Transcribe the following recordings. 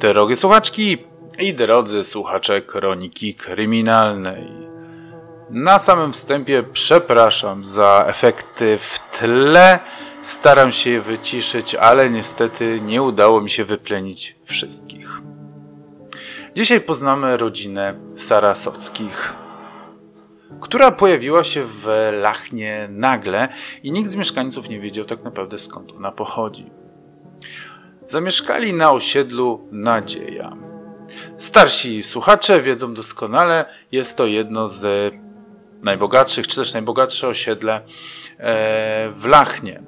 Drogie słuchaczki i drodzy słuchacze kroniki kryminalnej. Na samym wstępie przepraszam za efekty w tle. Staram się je wyciszyć, ale niestety nie udało mi się wyplenić wszystkich. Dzisiaj poznamy rodzinę Sarasockich, która pojawiła się w Lachnie nagle i nikt z mieszkańców nie wiedział tak naprawdę skąd ona pochodzi. Zamieszkali na osiedlu Nadzieja. Starsi słuchacze wiedzą doskonale, jest to jedno z najbogatszych, czy też najbogatsze osiedle e, w Lachnie.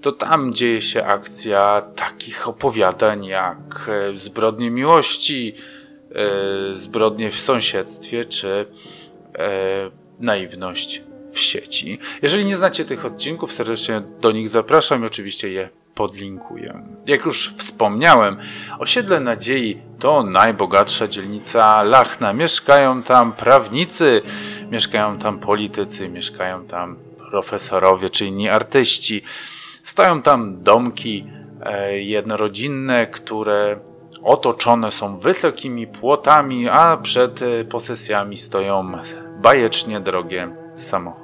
To tam dzieje się akcja takich opowiadań jak e, zbrodnie miłości, e, zbrodnie w sąsiedztwie, czy naiwność w sieci. Jeżeli nie znacie tych odcinków, serdecznie do nich zapraszam i oczywiście je podlinkuję. Jak już wspomniałem, osiedle Nadziei to najbogatsza dzielnica Lachna. Mieszkają tam prawnicy, mieszkają tam politycy, mieszkają tam profesorowie czy inni artyści. Stoją tam domki e, jednorodzinne, które otoczone są wysokimi płotami, a przed e, posesjami stoją bajecznie drogie samochody.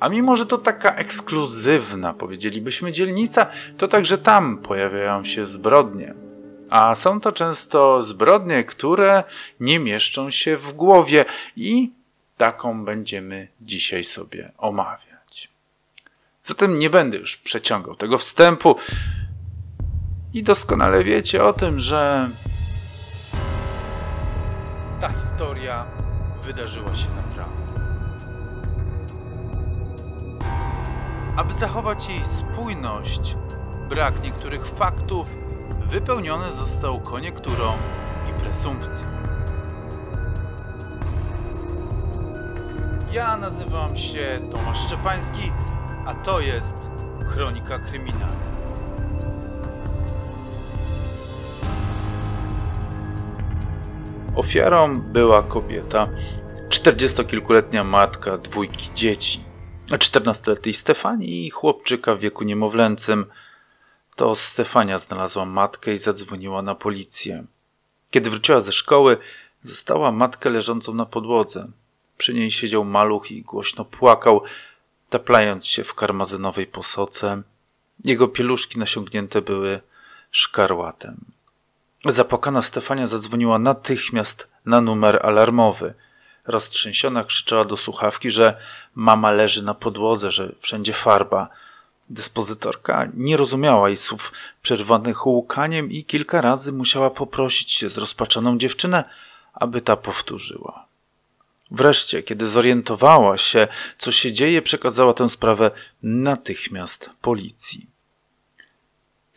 A mimo, że to taka ekskluzywna, powiedzielibyśmy, dzielnica, to także tam pojawiają się zbrodnie. A są to często zbrodnie, które nie mieszczą się w głowie i taką będziemy dzisiaj sobie omawiać. Zatem nie będę już przeciągał tego wstępu i doskonale wiecie o tym, że ta historia wydarzyła się naprawdę. Aby zachować jej spójność, brak niektórych faktów wypełniony został koniekturą i presumpcją. Ja nazywam się Tomasz Szczepański, a to jest Kronika Kryminalna. Ofiarą była kobieta, czterdziestokilkuletnia matka dwójki dzieci. 14-letniej Stefanii i chłopczyka w wieku niemowlęcym. To Stefania znalazła matkę i zadzwoniła na policję. Kiedy wróciła ze szkoły, zastała matkę leżącą na podłodze. Przy niej siedział maluch i głośno płakał, taplając się w karmazynowej posoce. Jego pieluszki nasiągnięte były szkarłatem. Zapłakana Stefania zadzwoniła natychmiast na numer alarmowy – Roztrzęsiona krzyczała do słuchawki, że mama leży na podłodze, że wszędzie farba. Dyspozytorka nie rozumiała jej słów przerwanych łukaniem i kilka razy musiała poprosić się z rozpaczoną dziewczynę, aby ta powtórzyła. Wreszcie, kiedy zorientowała się, co się dzieje, przekazała tę sprawę natychmiast policji.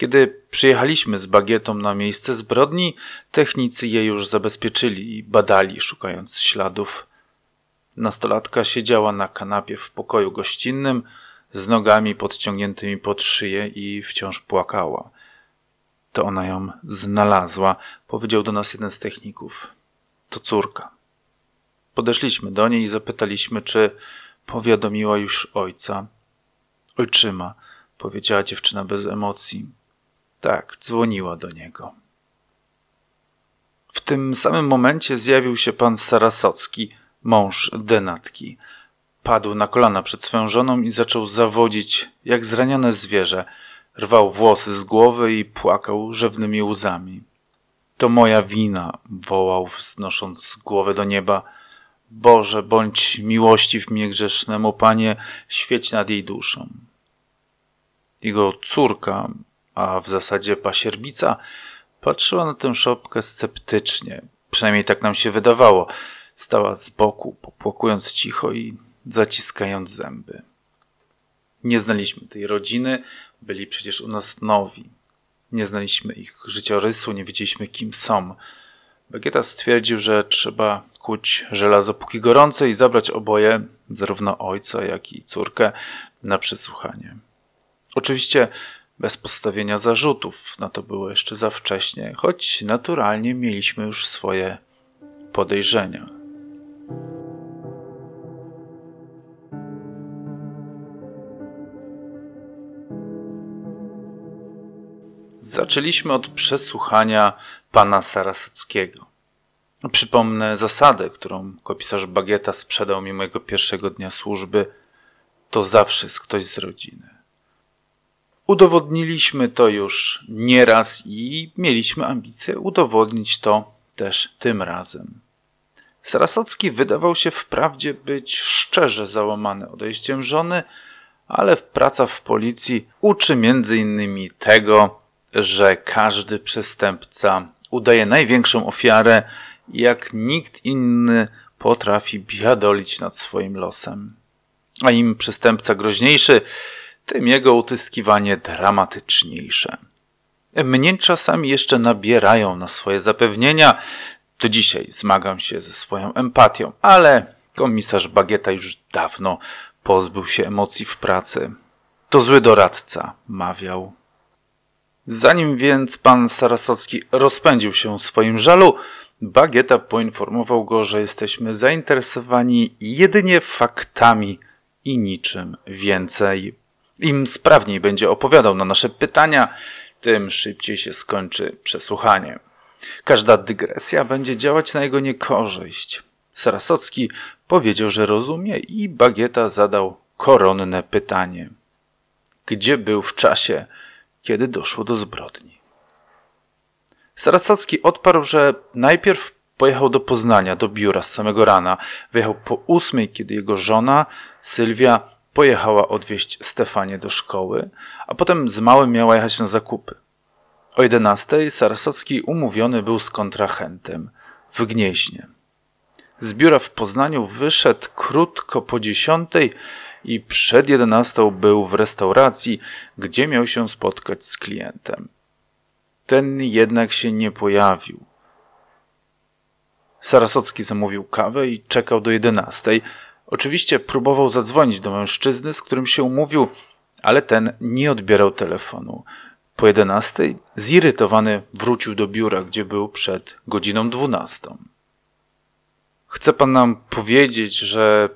Kiedy przyjechaliśmy z bagietą na miejsce zbrodni, technicy je już zabezpieczyli i badali, szukając śladów. Nastolatka siedziała na kanapie w pokoju gościnnym, z nogami podciągniętymi pod szyję i wciąż płakała. To ona ją znalazła, powiedział do nas jeden z techników. To córka. Podeszliśmy do niej i zapytaliśmy, czy powiadomiła już ojca. Ojczyma, powiedziała dziewczyna bez emocji. Tak, dzwoniła do niego. W tym samym momencie zjawił się pan Sarasocki, mąż Denatki. Padł na kolana przed swoją żoną i zaczął zawodzić jak zranione zwierzę. Rwał włosy z głowy i płakał rzewnymi łzami. To moja wina, wołał, wznosząc głowę do nieba. Boże, bądź miłościw mnie grzesznemu, Panie, świeć nad jej duszą. Jego córka, a w zasadzie pasierbica, patrzyła na tę szopkę sceptycznie. Przynajmniej tak nam się wydawało. Stała z boku, popłakując cicho i zaciskając zęby. Nie znaliśmy tej rodziny, byli przecież u nas nowi. Nie znaliśmy ich życiorysu, nie wiedzieliśmy kim są. Bagieta stwierdził, że trzeba kuć żelazo póki gorące i zabrać oboje, zarówno ojca, jak i córkę, na przesłuchanie. Oczywiście bez postawienia zarzutów. Na to było jeszcze za wcześnie, choć naturalnie mieliśmy już swoje podejrzenia. Zaczęliśmy od przesłuchania pana Sarasockiego. Przypomnę zasadę, którą kopisarz Bagieta sprzedał mi mojego pierwszego dnia służby. To zawsze jest ktoś z rodziny. Udowodniliśmy to już nieraz i mieliśmy ambicje udowodnić to też tym razem. Sarasocki wydawał się wprawdzie być szczerze załamany odejściem żony, ale praca w policji uczy między innymi tego, że każdy przestępca udaje największą ofiarę, jak nikt inny potrafi biadolić nad swoim losem. A im przestępca groźniejszy, tym jego utyskiwanie dramatyczniejsze. Mnie czasami jeszcze nabierają na swoje zapewnienia. Do dzisiaj zmagam się ze swoją empatią, ale komisarz Bagieta już dawno pozbył się emocji w pracy. To zły doradca, mawiał. Zanim więc pan Sarasocki rozpędził się swoim żalu, Bagieta poinformował go, że jesteśmy zainteresowani jedynie faktami i niczym więcej. Im sprawniej będzie opowiadał na nasze pytania, tym szybciej się skończy przesłuchanie. Każda dygresja będzie działać na jego niekorzyść. Sarasocki powiedział, że rozumie i Bagieta zadał koronne pytanie. Gdzie był w czasie, kiedy doszło do zbrodni? Sarasocki odparł, że najpierw pojechał do Poznania, do biura z samego rana. Wyjechał po ósmej, kiedy jego żona, Sylwia, pojechała odwieźć Stefanię do szkoły, a potem z małym miała jechać na zakupy. O jedenastej Sarasocki umówiony był z kontrahentem w Gnieźnie. Z biura w Poznaniu wyszedł krótko po dziesiątej i przed jedenastą był w restauracji, gdzie miał się spotkać z klientem. Ten jednak się nie pojawił. Sarasocki zamówił kawę i czekał do jedenastej. Oczywiście próbował zadzwonić do mężczyzny, z którym się umówił, ale ten nie odbierał telefonu. Po jedenastej zirytowany wrócił do biura, gdzie był przed godziną dwunastą. Chce pan nam powiedzieć, że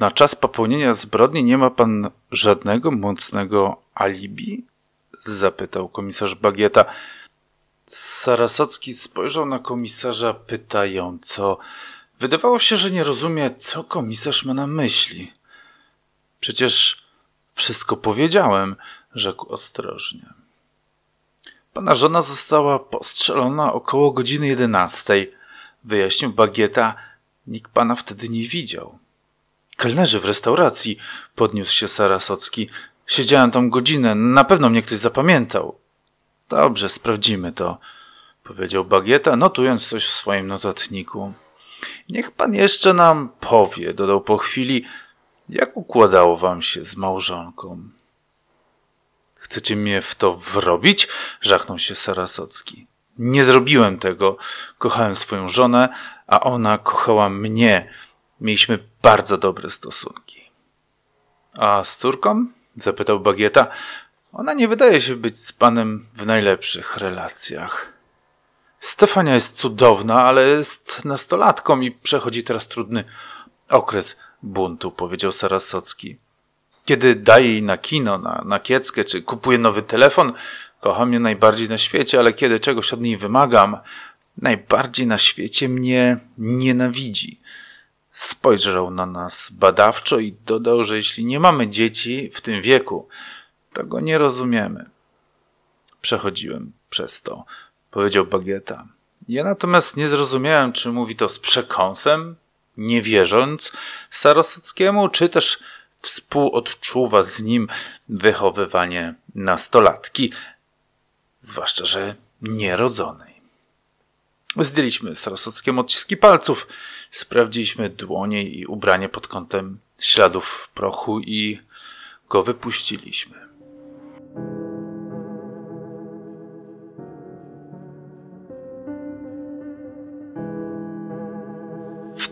na czas popełnienia zbrodni nie ma pan żadnego mocnego alibi? zapytał komisarz Bagieta. Sarasocki spojrzał na komisarza pytająco. Wydawało się, że nie rozumie, co komisarz ma na myśli. Przecież wszystko powiedziałem, rzekł ostrożnie. Pana żona została postrzelona około godziny jedenastej, wyjaśnił Bagieta. Nikt pana wtedy nie widział. Kelnerzy w restauracji, podniósł się Sarasocki. Siedziałem tam godzinę, na pewno mnie ktoś zapamiętał. Dobrze, sprawdzimy to, powiedział Bagieta, notując coś w swoim notatniku. Niech pan jeszcze nam powie, dodał po chwili, jak układało wam się z małżonką. Chcecie mnie w to wrobić? żachnął się Sarasocki. Nie zrobiłem tego. Kochałem swoją żonę, a ona kochała mnie. Mieliśmy bardzo dobre stosunki. A z córką? zapytał Bagieta. Ona nie wydaje się być z panem w najlepszych relacjach. Stefania jest cudowna, ale jest nastolatką i przechodzi teraz trudny okres buntu, powiedział Sarasocki. Kiedy daje jej na kino, na, na kieckę, czy kupuje nowy telefon, kocha mnie najbardziej na świecie, ale kiedy czegoś od niej wymagam, najbardziej na świecie mnie nienawidzi. Spojrzał na nas badawczo i dodał, że jeśli nie mamy dzieci w tym wieku, to go nie rozumiemy. Przechodziłem przez to, powiedział Bagieta. Ja natomiast nie zrozumiałem, czy mówi to z przekąsem, nie wierząc Sarosockiemu, czy też współodczuwa z nim wychowywanie nastolatki, zwłaszcza, że nierodzonej. Zdjęliśmy Sarosockiemu odciski palców, sprawdziliśmy dłonie i ubranie pod kątem śladów prochu i go wypuściliśmy.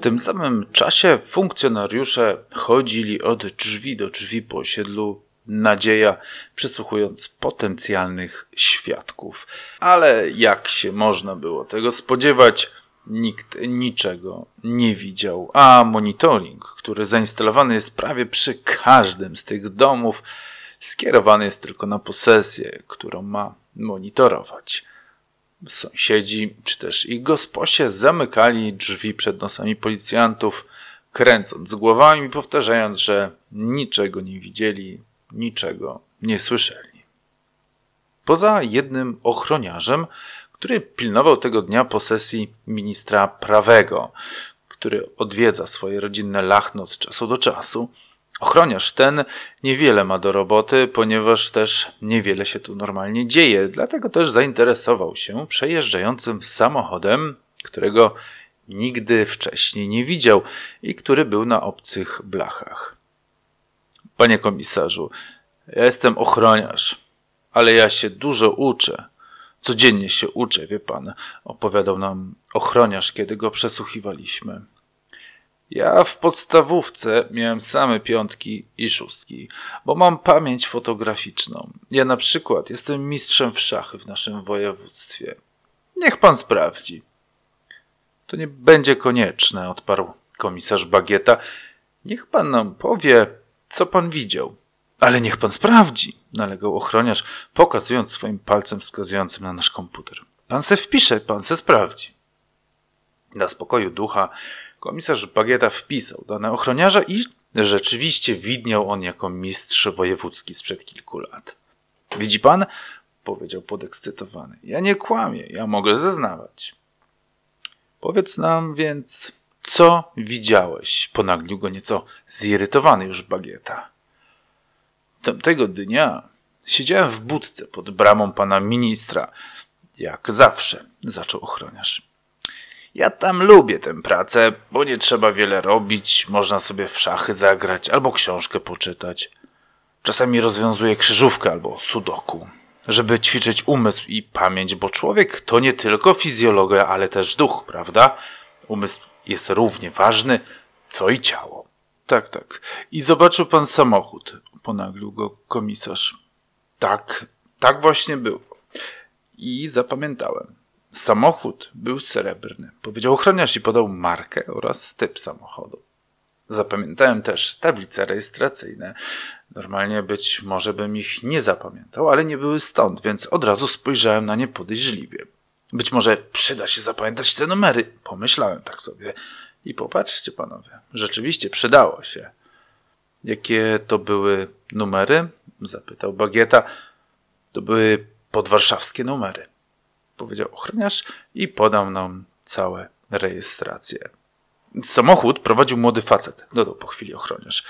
Tym samym czasie funkcjonariusze chodzili od drzwi do drzwi po osiedlu Nadzieja, przesłuchując potencjalnych świadków. Ale jak się można było tego spodziewać, nikt niczego nie widział, a monitoring, który zainstalowany jest prawie przy każdym z tych domów, skierowany jest tylko na posesję, którą ma monitorować. Sąsiedzi czy też ich gosposie zamykali drzwi przed nosami policjantów, kręcąc głowami, powtarzając, że niczego nie widzieli, niczego nie słyszeli. Poza jednym ochroniarzem, który pilnował tego dnia posesji ministra prawego, który odwiedza swoje rodzinne lachno od czasu do czasu, Ochroniarz ten niewiele ma do roboty, ponieważ też niewiele się tu normalnie dzieje, dlatego też zainteresował się przejeżdżającym samochodem, którego nigdy wcześniej nie widział i który był na obcych blachach. Panie komisarzu, ja jestem ochroniarz, ale ja się dużo uczę. Codziennie się uczę, wie pan, opowiadał nam ochroniarz, kiedy go przesłuchiwaliśmy. Ja w podstawówce miałem same piątki i szóstki, bo mam pamięć fotograficzną. Ja na przykład jestem mistrzem w szachy w naszym województwie. Niech pan sprawdzi. To nie będzie konieczne, odparł komisarz Bagieta. Niech pan nam powie, co pan widział. Ale niech pan sprawdzi, nalegał ochroniarz, pokazując swoim palcem wskazującym na nasz komputer. Pan se wpisze, pan se sprawdzi. Na spokoju ducha Komisarz Bagieta wpisał dane ochroniarza i rzeczywiście widniał on jako mistrz wojewódzki sprzed kilku lat. Widzi pan? powiedział podekscytowany. Ja nie kłamię, ja mogę zeznawać. Powiedz nam więc, co widziałeś? Ponaglił go nieco zirytowany już Bagieta. Tamtego dnia siedziałem w budce pod bramą pana ministra. Jak zawsze, zaczął ochroniarz. Ja tam lubię tę pracę, bo nie trzeba wiele robić, można sobie w szachy zagrać albo książkę poczytać. Czasami rozwiązuję krzyżówkę albo sudoku, żeby ćwiczyć umysł i pamięć, bo człowiek to nie tylko fizjologia, ale też duch, prawda? Umysł jest równie ważny, co i ciało. Tak, tak. I zobaczył pan samochód, ponaglił go komisarz. Tak, tak właśnie było. I zapamiętałem. Samochód był srebrny, powiedział ochroniarz i podał markę oraz typ samochodu. Zapamiętałem też tablice rejestracyjne. Normalnie być może bym ich nie zapamiętał, ale nie były stąd, więc od razu spojrzałem na nie podejrzliwie. Być może przyda się zapamiętać te numery, pomyślałem tak sobie. I popatrzcie, panowie, rzeczywiście przydało się. Jakie to były numery? zapytał Bagieta. To były podwarszawskie numery powiedział ochroniarz i podał nam całe rejestracje. Samochód prowadził młody facet, dodał po chwili ochroniarz.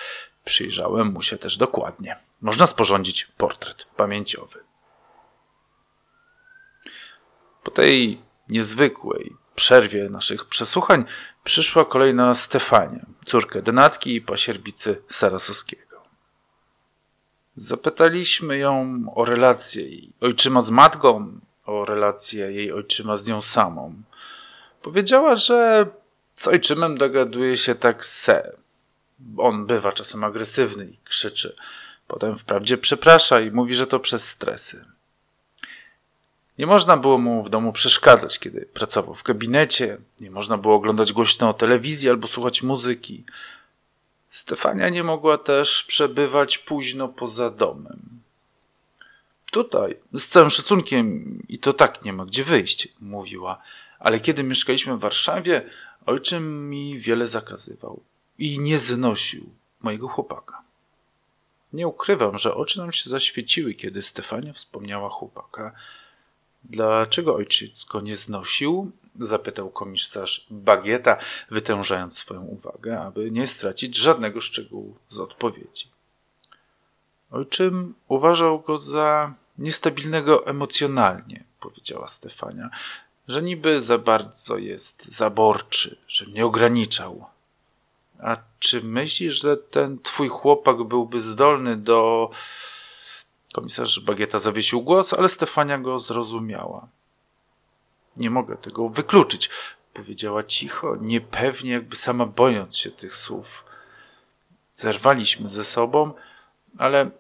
Przyjrzałem mu się też dokładnie. Można sporządzić portret pamięciowy. Po tej niezwykłej przerwie naszych przesłuchań przyszła kolejna Stefania, córkę Denatki i pasierbicy Sarasowskiego. Zapytaliśmy ją o relację jej ojczyma z matką, o relację jej ojczyma z nią samą. Powiedziała, że z ojczymem dogaduje się tak se. On bywa czasem agresywny i krzyczy. Potem wprawdzie przeprasza i mówi, że to przez stresy. Nie można było mu w domu przeszkadzać, kiedy pracował w gabinecie. Nie można było oglądać głośno telewizji albo słuchać muzyki. Stefania nie mogła też przebywać późno poza domem. Tutaj, z całym szacunkiem, i to tak nie ma gdzie wyjść, mówiła. Ale kiedy mieszkaliśmy w Warszawie, ojczym mi wiele zakazywał i nie znosił mojego chłopaka. Nie ukrywam, że oczy nam się zaświeciły, kiedy Stefania wspomniała chłopaka. Dlaczego ojciec go nie znosił? zapytał komisarz Bagieta, wytężając swoją uwagę, aby nie stracić żadnego szczegółu z odpowiedzi. Ojczym uważał go za niestabilnego emocjonalnie, powiedziała Stefania, że niby za bardzo jest zaborczy, że mnie ograniczał. A czy myślisz, że ten twój chłopak byłby zdolny do. Komisarz Bagieta zawiesił głos, ale Stefania go zrozumiała. Nie mogę tego wykluczyć, powiedziała cicho, niepewnie, jakby sama bojąc się tych słów. Zerwaliśmy ze sobą, ale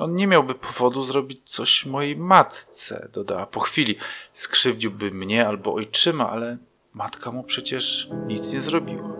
on nie miałby powodu zrobić coś mojej matce, dodała po chwili. Skrzywdziłby mnie albo ojczyma, ale matka mu przecież nic nie zrobiła.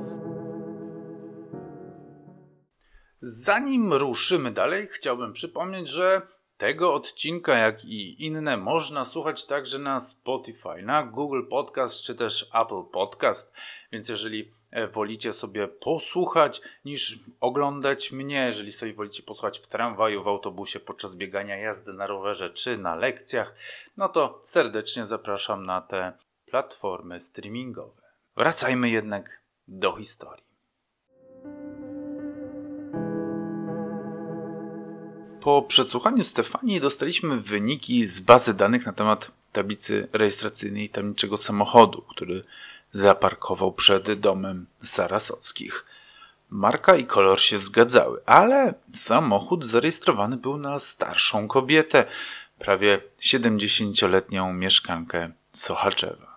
Zanim ruszymy dalej, chciałbym przypomnieć, że Tego odcinka, jak i inne, można słuchać także na Spotify, na Google Podcast czy też Apple Podcast. Więc jeżeli wolicie sobie posłuchać niż oglądać mnie, jeżeli sobie wolicie posłuchać w tramwaju, w autobusie, podczas biegania, jazdy na rowerze czy na lekcjach, no to serdecznie zapraszam na te platformy streamingowe. Wracajmy jednak do historii. Po przesłuchaniu Stefanii dostaliśmy wyniki z bazy danych na temat tablicy rejestracyjnej tajemniczego samochodu, który zaparkował przed domem Sarasockich. Marka i kolor się zgadzały, ale samochód zarejestrowany był na starszą kobietę, prawie 70-letnią mieszkankę Sochaczewa.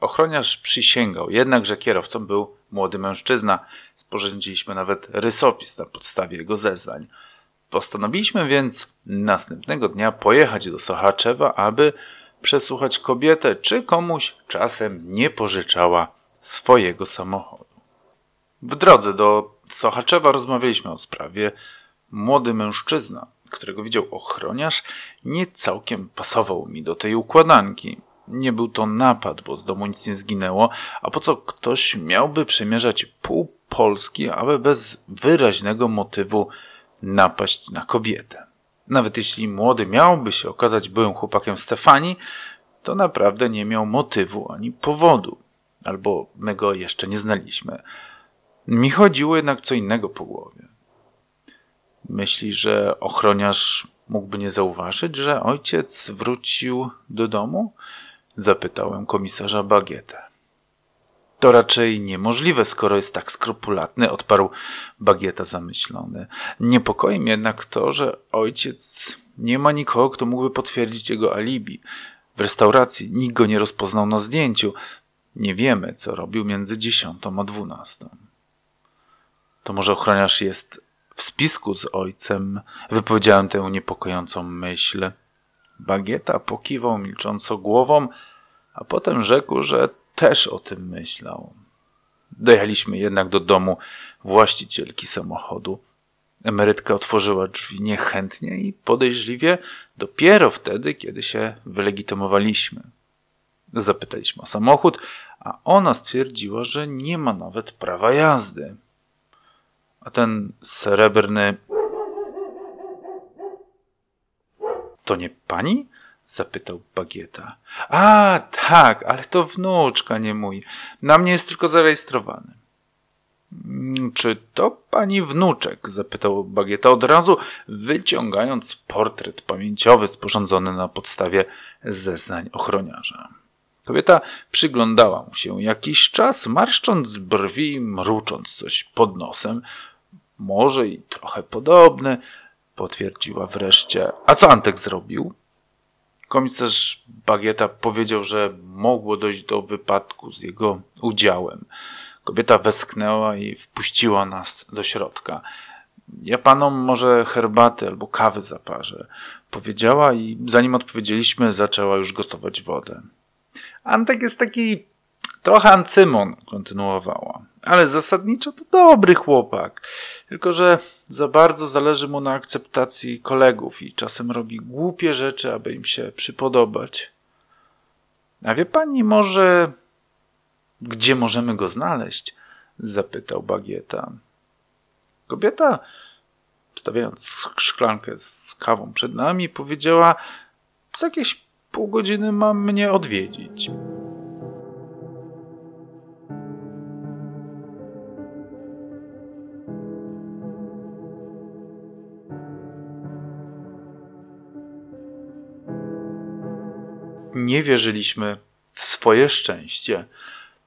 Ochroniarz przysięgał jednak, że kierowcą był młody mężczyzna. Sporządziliśmy nawet rysopis na podstawie jego zeznań. Postanowiliśmy więc następnego dnia pojechać do Sochaczewa, aby przesłuchać kobietę, czy komuś czasem nie pożyczała swojego samochodu. W drodze do Sochaczewa rozmawialiśmy o sprawie. Młody mężczyzna, którego widział ochroniarz, nie całkiem pasował mi do tej układanki. Nie był to napad, bo z domu nic nie zginęło, a po co ktoś miałby przemierzać pół Polski, aby bez wyraźnego motywu napaść na kobietę. Nawet jeśli młody miałby się okazać byłym chłopakiem Stefanii, to naprawdę nie miał motywu ani powodu, albo my go jeszcze nie znaliśmy. Mi chodziło jednak co innego po głowie. Myśli, że ochroniarz mógłby nie zauważyć, że ojciec wrócił do domu? Zapytałem komisarza Bagietę. To raczej niemożliwe, skoro jest tak skrupulatny, odparł Bagieta zamyślony. Niepokoi mnie jednak to, że ojciec nie ma nikogo, kto mógłby potwierdzić jego alibi. W restauracji nikt go nie rozpoznał na zdjęciu. Nie wiemy, co robił między dziesiątą a dwunastą. To może ochroniarz jest w spisku z ojcem? Wypowiedziałem tę niepokojącą myśl. Bagieta pokiwał milcząco głową, a potem rzekł, że też o tym myślał. Dojechaliśmy jednak do domu właścicielki samochodu. Emerytka otworzyła drzwi niechętnie i podejrzliwie dopiero wtedy, kiedy się wylegitymowaliśmy. Zapytaliśmy o samochód, a ona stwierdziła, że nie ma nawet prawa jazdy. A ten srebrny. To nie pani? Zapytał Bagieta. A, tak, ale to wnuczka, nie mój. Na mnie jest tylko zarejestrowany. Mm, czy to pani wnuczek? zapytał Bagieta od razu, wyciągając portret pamięciowy sporządzony na podstawie zeznań ochroniarza. Kobieta przyglądała mu się jakiś czas, marszcząc brwi, mrucząc coś pod nosem. Może i trochę podobny, potwierdziła wreszcie. A co Antek zrobił? Komisarz Bagieta powiedział, że mogło dojść do wypadku z jego udziałem. Kobieta westchnęła i wpuściła nas do środka. Ja panom może herbaty albo kawy zaparzę, powiedziała i zanim odpowiedzieliśmy, zaczęła już gotować wodę. Antek jest taki trochę ancymon, kontynuowała ale zasadniczo to dobry chłopak. Tylko, że za bardzo zależy mu na akceptacji kolegów i czasem robi głupie rzeczy, aby im się przypodobać. A wie pani może, gdzie możemy go znaleźć? zapytał Bagieta. Kobieta, stawiając szklankę z kawą przed nami, powiedziała: Z jakieś pół godziny mam mnie odwiedzić. Nie wierzyliśmy w swoje szczęście.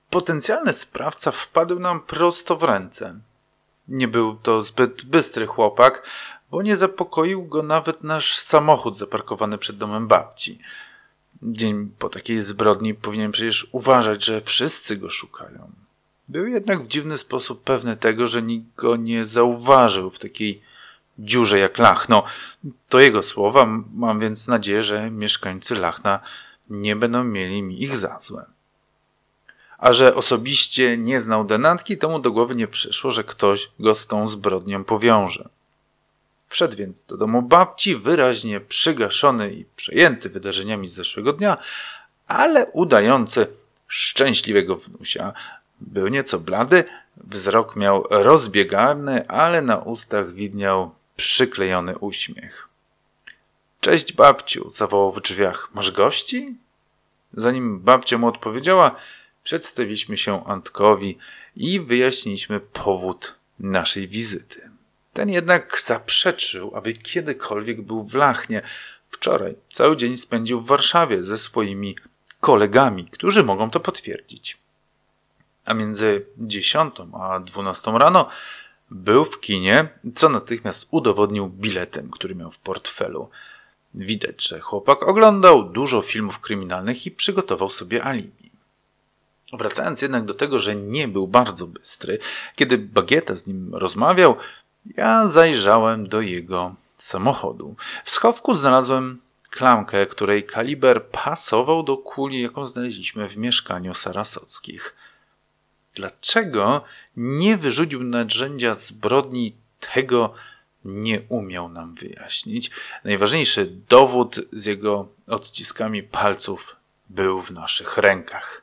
Potencjalny sprawca wpadł nam prosto w ręce. Nie był to zbyt bystry chłopak, bo nie zapokoił go nawet nasz samochód zaparkowany przed domem babci. Dzień po takiej zbrodni powinien przecież uważać, że wszyscy go szukają. Był jednak w dziwny sposób pewny tego, że nikt go nie zauważył w takiej dziurze jak Lachno. To jego słowa, mam więc nadzieję, że mieszkańcy Lachna nie będą mieli mi ich za złe. A że osobiście nie znał denatki, to mu do głowy nie przyszło, że ktoś go z tą zbrodnią powiąże. Wszedł więc do domu babci, wyraźnie przygaszony i przejęty wydarzeniami z zeszłego dnia, ale udający szczęśliwego wnusia. Był nieco blady, wzrok miał rozbiegany, ale na ustach widniał przyklejony uśmiech. Cześć babciu, zawołał w drzwiach. Masz gości? Zanim babcia mu odpowiedziała, przedstawiliśmy się Antkowi i wyjaśniliśmy powód naszej wizyty. Ten jednak zaprzeczył, aby kiedykolwiek był w Lachnie. Wczoraj cały dzień spędził w Warszawie ze swoimi kolegami, którzy mogą to potwierdzić. A między 10 a 12 rano był w kinie, co natychmiast udowodnił biletem, który miał w portfelu. Widać, że chłopak oglądał dużo filmów kryminalnych i przygotował sobie alibi. Wracając jednak do tego, że nie był bardzo bystry, kiedy Bagieta z nim rozmawiał, ja zajrzałem do jego samochodu. W schowku znalazłem klamkę, której kaliber pasował do kuli, jaką znaleźliśmy w mieszkaniu Sarasockich. Dlaczego nie wyrzucił narzędzia zbrodni tego, nie umiał nam wyjaśnić. Najważniejszy dowód z jego odciskami palców był w naszych rękach.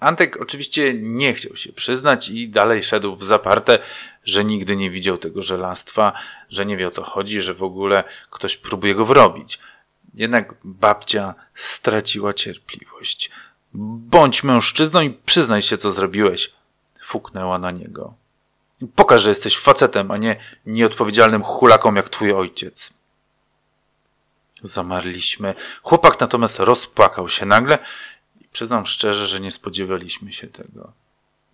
Antek oczywiście nie chciał się przyznać i dalej szedł w zaparte, że nigdy nie widział tego żelastwa, że nie wie o co chodzi, że w ogóle ktoś próbuje go wrobić. Jednak babcia straciła cierpliwość. Bądź mężczyzną i przyznaj się, co zrobiłeś. Fuknęła na niego. Pokaż, że jesteś facetem, a nie nieodpowiedzialnym hulaką jak twój ojciec. Zamarliśmy. Chłopak natomiast rozpłakał się nagle i przyznam szczerze, że nie spodziewaliśmy się tego.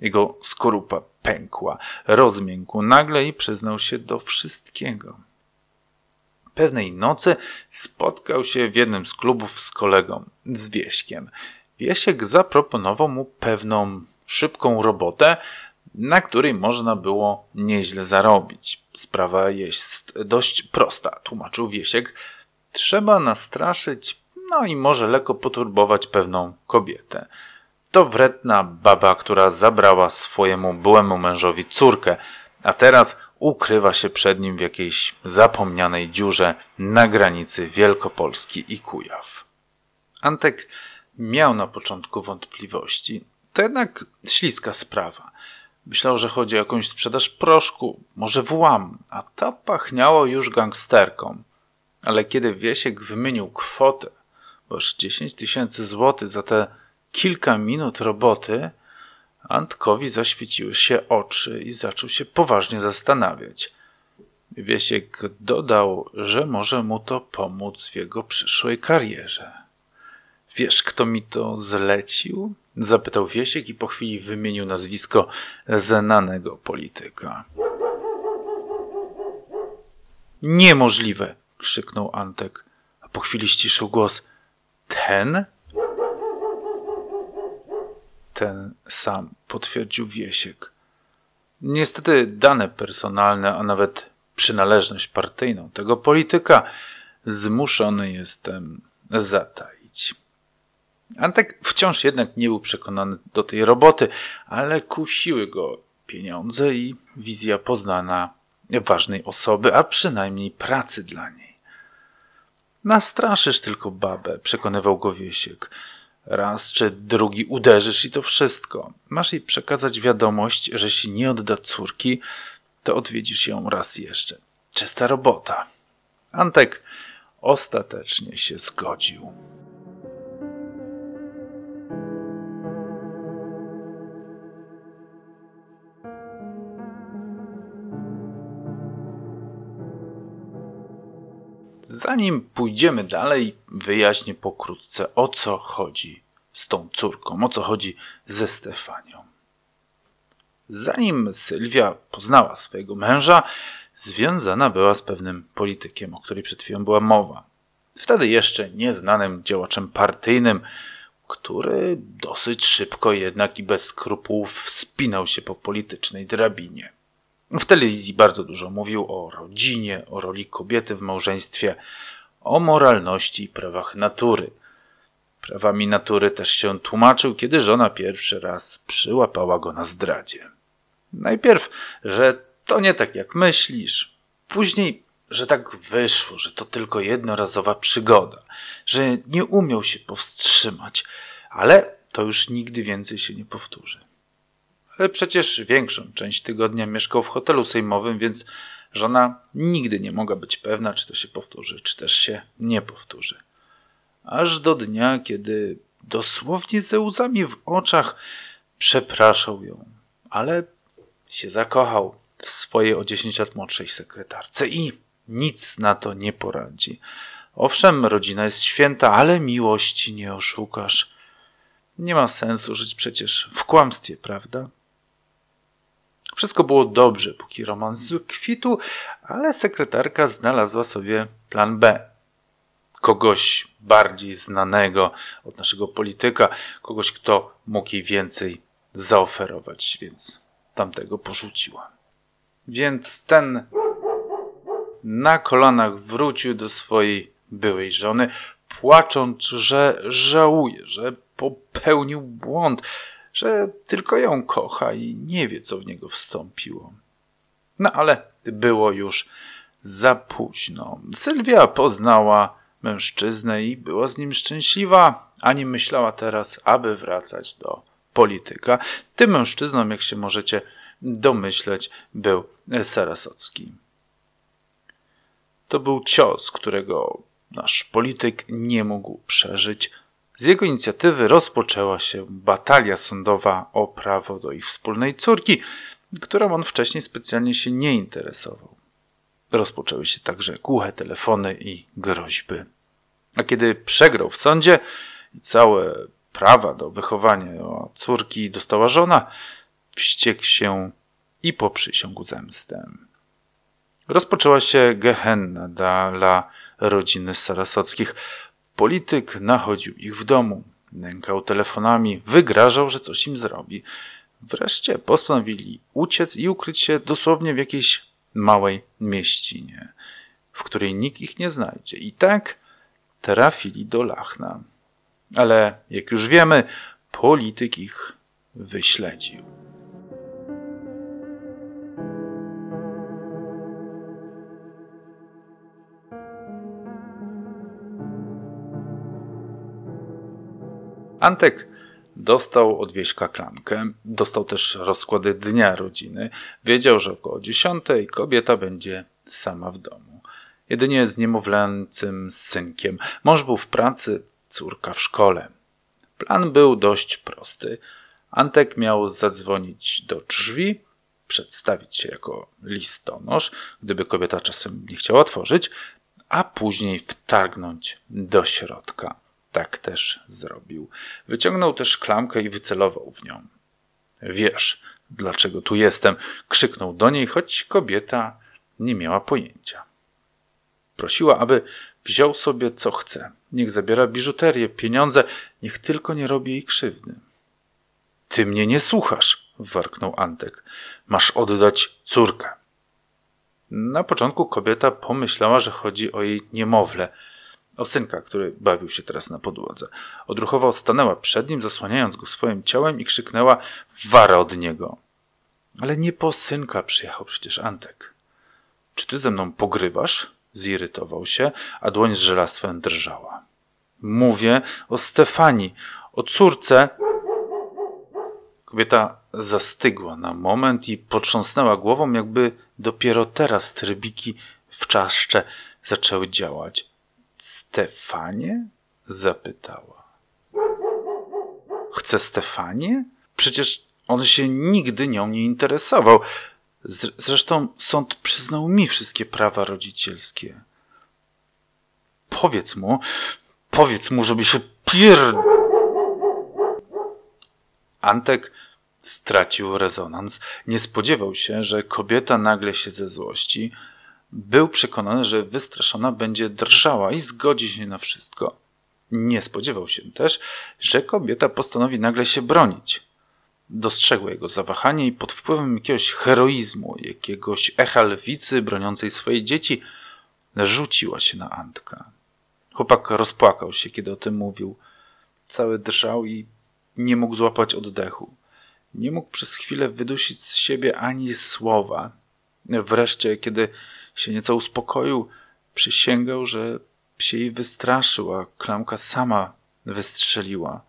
Jego skorupa pękła, rozmiękł nagle i przyznał się do wszystkiego. Pewnej nocy spotkał się w jednym z klubów z kolegą, z Wieśkiem. Wiesiek zaproponował mu pewną szybką robotę, na której można było nieźle zarobić. Sprawa jest dość prosta, tłumaczył Wiesiek. Trzeba nastraszyć, no i może lekko poturbować pewną kobietę. To wredna baba, która zabrała swojemu byłemu mężowi córkę, a teraz ukrywa się przed nim w jakiejś zapomnianej dziurze na granicy Wielkopolski i Kujaw. Antek miał na początku wątpliwości. To jednak śliska sprawa. Myślał, że chodzi o jakąś sprzedaż proszku, może włam, a to pachniało już gangsterką. Ale kiedy Wiesiek wymienił kwotę, bo już 10 tysięcy złotych za te kilka minut roboty, Antkowi zaświeciły się oczy i zaczął się poważnie zastanawiać. Wiesiek dodał, że może mu to pomóc w jego przyszłej karierze. Wiesz, kto mi to zlecił? Zapytał Wiesiek i po chwili wymienił nazwisko znanego polityka. Niemożliwe! krzyknął Antek, a po chwili ściszył głos. Ten? Ten sam, potwierdził Wiesiek. Niestety dane personalne, a nawet przynależność partyjną tego polityka zmuszony jestem zataić. Antek wciąż jednak nie był przekonany do tej roboty, ale kusiły go pieniądze i wizja poznana ważnej osoby, a przynajmniej pracy dla niej. Nastraszysz tylko babę, przekonywał go Wiesiek. Raz czy drugi uderzysz i to wszystko. Masz jej przekazać wiadomość, że jeśli nie odda córki, to odwiedzisz ją raz jeszcze. Czysta robota. Antek ostatecznie się zgodził. Zanim pójdziemy dalej, wyjaśnię pokrótce o co chodzi z tą córką, o co chodzi ze Stefanią. Zanim Sylwia poznała swojego męża, związana była z pewnym politykiem, o której przed chwilą była mowa. Wtedy jeszcze nieznanym działaczem partyjnym, który dosyć szybko jednak i bez skrupułów wspinał się po politycznej drabinie. W telewizji bardzo dużo mówił o rodzinie, o roli kobiety w małżeństwie, o moralności i prawach natury. Prawami natury też się tłumaczył, kiedy żona pierwszy raz przyłapała go na zdradzie. Najpierw, że to nie tak jak myślisz, Później, że tak wyszło, że to tylko jednorazowa przygoda, że nie umiał się powstrzymać, ale to już nigdy więcej się nie powtórzy. Ale przecież większą część tygodnia mieszkał w hotelu sejmowym, więc żona nigdy nie mogła być pewna, czy to się powtórzy, czy też się nie powtórzy. Aż do dnia, kiedy dosłownie ze łzami w oczach przepraszał ją, ale się zakochał w swojej o 10 lat młodszej sekretarce i nic na to nie poradzi. Owszem, rodzina jest święta, ale miłości nie oszukasz. Nie ma sensu żyć przecież w kłamstwie, prawda? Wszystko było dobrze, póki romans kwitł, ale sekretarka znalazła sobie plan B. Kogoś bardziej znanego od naszego polityka, kogoś, kto mógł jej więcej zaoferować, więc tamtego porzuciła. Więc ten na kolanach wrócił do swojej byłej żony, płacząc, że żałuje, że popełnił błąd, że tylko ją kocha i nie wie, co w niego wstąpiło. No ale było już za późno. Sylwia poznała mężczyznę i była z nim szczęśliwa, ani myślała teraz, aby wracać do polityka. Tym mężczyzną, jak się możecie domyśleć, był Sarasocki. To był cios, którego nasz polityk nie mógł przeżyć. Z jego inicjatywy rozpoczęła się batalia sądowa o prawo do ich wspólnej córki, którą on wcześniej specjalnie się nie interesował. Rozpoczęły się także głuche telefony i groźby. A kiedy przegrał w sądzie i całe prawa do wychowania córki dostała żona, wściekł się i poprzysiągł zemstę. Rozpoczęła się gehenna dla rodziny Sarasockich. Polityk nachodził ich w domu, nękał telefonami, wygrażał, że coś im zrobi. Wreszcie postanowili uciec i ukryć się dosłownie w jakiejś małej mieścinie, w której nikt ich nie znajdzie. I tak trafili do Lachna. Ale jak już wiemy, polityk ich wyśledził. Antek dostał od Wieśka klamkę, dostał też rozkłady dnia rodziny. Wiedział, że około dziesiątej kobieta będzie sama w domu. Jedynie z niemowlęcym synkiem. Mąż był w pracy, córka w szkole. Plan był dość prosty. Antek miał zadzwonić do drzwi, przedstawić się jako listonosz, gdyby kobieta czasem nie chciała otworzyć, a później wtargnąć do środka. Tak też zrobił. Wyciągnął też klamkę i wycelował w nią. Wiesz, dlaczego tu jestem? krzyknął do niej, choć kobieta nie miała pojęcia. Prosiła, aby wziął sobie co chce. Niech zabiera biżuterię, pieniądze, niech tylko nie robi jej krzywdy. Ty mnie nie słuchasz, warknął Antek. Masz oddać córkę. Na początku kobieta pomyślała, że chodzi o jej niemowlę, o synka, który bawił się teraz na podłodze. Odruchowo stanęła przed nim, zasłaniając go swoim ciałem i krzyknęła wara od niego. Ale nie po synka przyjechał przecież Antek. Czy ty ze mną pogrywasz? Zirytował się, a dłoń z żelastwem drżała. Mówię o Stefanii, o córce. Kobieta zastygła na moment i potrząsnęła głową, jakby dopiero teraz trybiki w czaszcze zaczęły działać. Stefanie? zapytała. Chce Stefanie? Przecież on się nigdy nią nie interesował. Zresztą sąd przyznał mi wszystkie prawa rodzicielskie. Powiedz mu, powiedz mu, żeby się pier... Antek stracił rezonans. Nie spodziewał się, że kobieta nagle się ze złości był przekonany, że wystraszona będzie drżała i zgodzi się na wszystko. Nie spodziewał się też, że kobieta postanowi nagle się bronić. Dostrzegła jego zawahanie i pod wpływem jakiegoś heroizmu, jakiegoś echa lwicy broniącej swojej dzieci, rzuciła się na Antka. Chłopak rozpłakał się, kiedy o tym mówił. Cały drżał i nie mógł złapać oddechu. Nie mógł przez chwilę wydusić z siebie ani słowa. Wreszcie, kiedy się nieco uspokoił, przysięgał, że się jej wystraszył, a klamka sama wystrzeliła.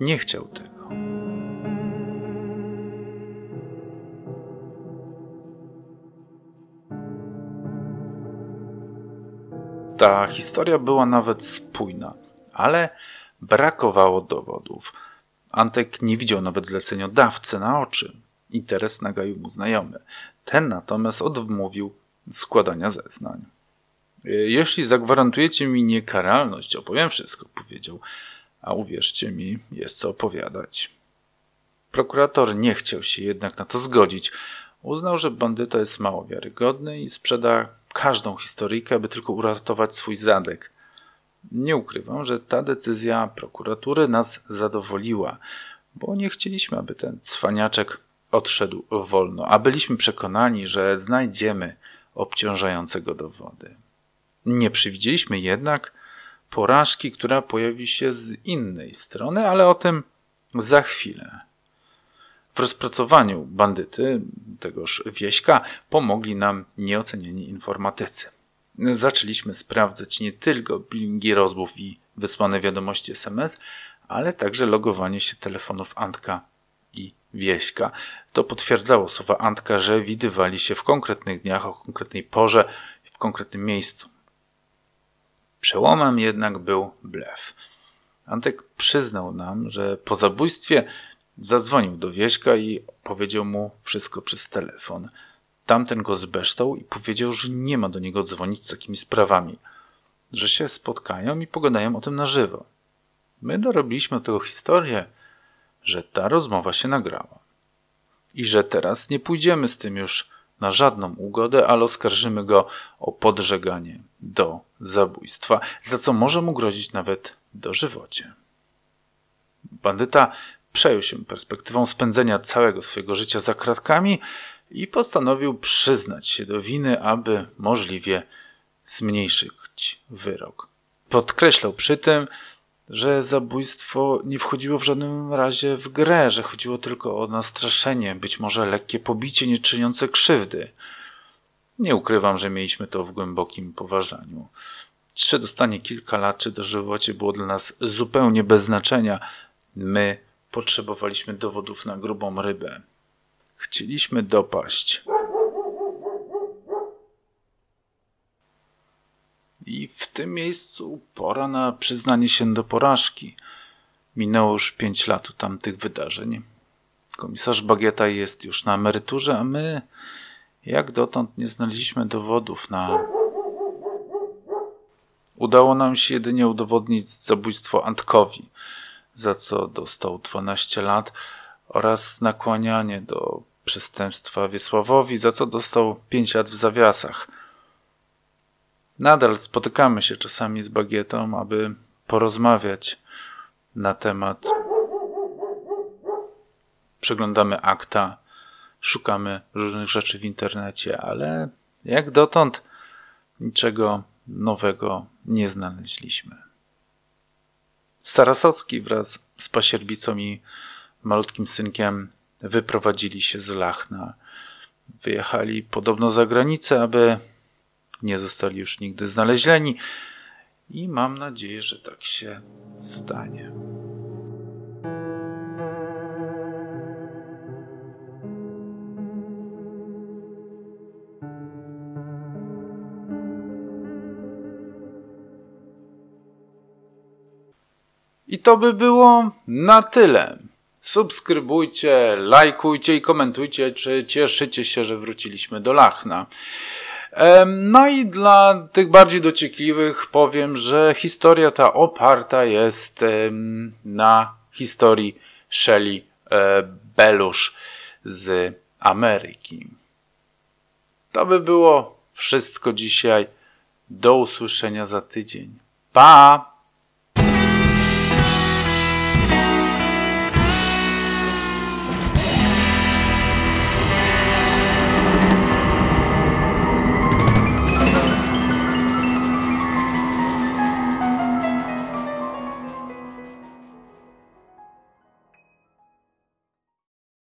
Nie chciał tego. Ta historia była nawet spójna, ale brakowało dowodów. Antek nie widział nawet zleceniodawcy na oczy. Interes nagaił mu znajomy. Ten natomiast odmówił składania zeznań. Jeśli zagwarantujecie mi niekaralność, opowiem wszystko, powiedział. A uwierzcie mi, jest co opowiadać. Prokurator nie chciał się jednak na to zgodzić. Uznał, że bandyta jest mało wiarygodny i sprzeda każdą historyjkę, aby tylko uratować swój zadek. Nie ukrywam, że ta decyzja prokuratury nas zadowoliła, bo nie chcieliśmy, aby ten cwaniaczek odszedł wolno, a byliśmy przekonani, że znajdziemy obciążającego dowody. Nie przewidzieliśmy jednak porażki, która pojawi się z innej strony, ale o tym za chwilę. W rozpracowaniu bandyty, tegoż wieśka, pomogli nam nieocenieni informatycy. Zaczęliśmy sprawdzać nie tylko bilingi rozmów i wysłane wiadomości SMS, ale także logowanie się telefonów Antka Wieśka. To potwierdzało słowa Antka, że widywali się w konkretnych dniach, o konkretnej porze w konkretnym miejscu. Przełomem jednak był blef. Antek przyznał nam, że po zabójstwie zadzwonił do Wieśka i powiedział mu wszystko przez telefon. Tamten go zbeształ i powiedział, że nie ma do niego dzwonić z takimi sprawami, że się spotkają i pogadają o tym na żywo. My dorobiliśmy do tego historię, że ta rozmowa się nagrała i że teraz nie pójdziemy z tym już na żadną ugodę, ale oskarżymy go o podżeganie do zabójstwa, za co może mu grozić nawet dożywocie. Bandyta przejął się perspektywą spędzenia całego swojego życia za kratkami i postanowił przyznać się do winy, aby możliwie zmniejszyć wyrok. Podkreślał przy tym, że zabójstwo nie wchodziło w żadnym razie w grę, że chodziło tylko o nastraszenie, być może lekkie pobicie nie czyniące krzywdy. Nie ukrywam, że mieliśmy to w głębokim poważaniu. Czy dostanie kilka lat, czy dożywocie było dla nas zupełnie bez znaczenia. My potrzebowaliśmy dowodów na grubą rybę. Chcieliśmy dopaść. I w tym miejscu pora na przyznanie się do porażki. Minęło już pięć lat tamtych wydarzeń. Komisarz Bagieta jest już na emeryturze, a my jak dotąd nie znaleźliśmy dowodów na. Udało nam się jedynie udowodnić zabójstwo Antkowi, za co dostał 12 lat, oraz nakłanianie do przestępstwa Wiesławowi, za co dostał 5 lat w zawiasach. Nadal spotykamy się czasami z Bagietą, aby porozmawiać na temat. Przeglądamy akta, szukamy różnych rzeczy w internecie, ale jak dotąd niczego nowego nie znaleźliśmy. Sarasocki wraz z pasierbicą i malutkim synkiem wyprowadzili się z Lachna. Wyjechali podobno za granicę, aby nie zostali już nigdy znalezieni i mam nadzieję, że tak się stanie. I to by było na tyle. Subskrybujcie, lajkujcie i komentujcie, czy cieszycie się, że wróciliśmy do Lachna. No i dla tych bardziej dociekliwych powiem, że historia ta oparta jest na historii Shelley e, Belusz z Ameryki. To by było wszystko dzisiaj. Do usłyszenia za tydzień. Pa!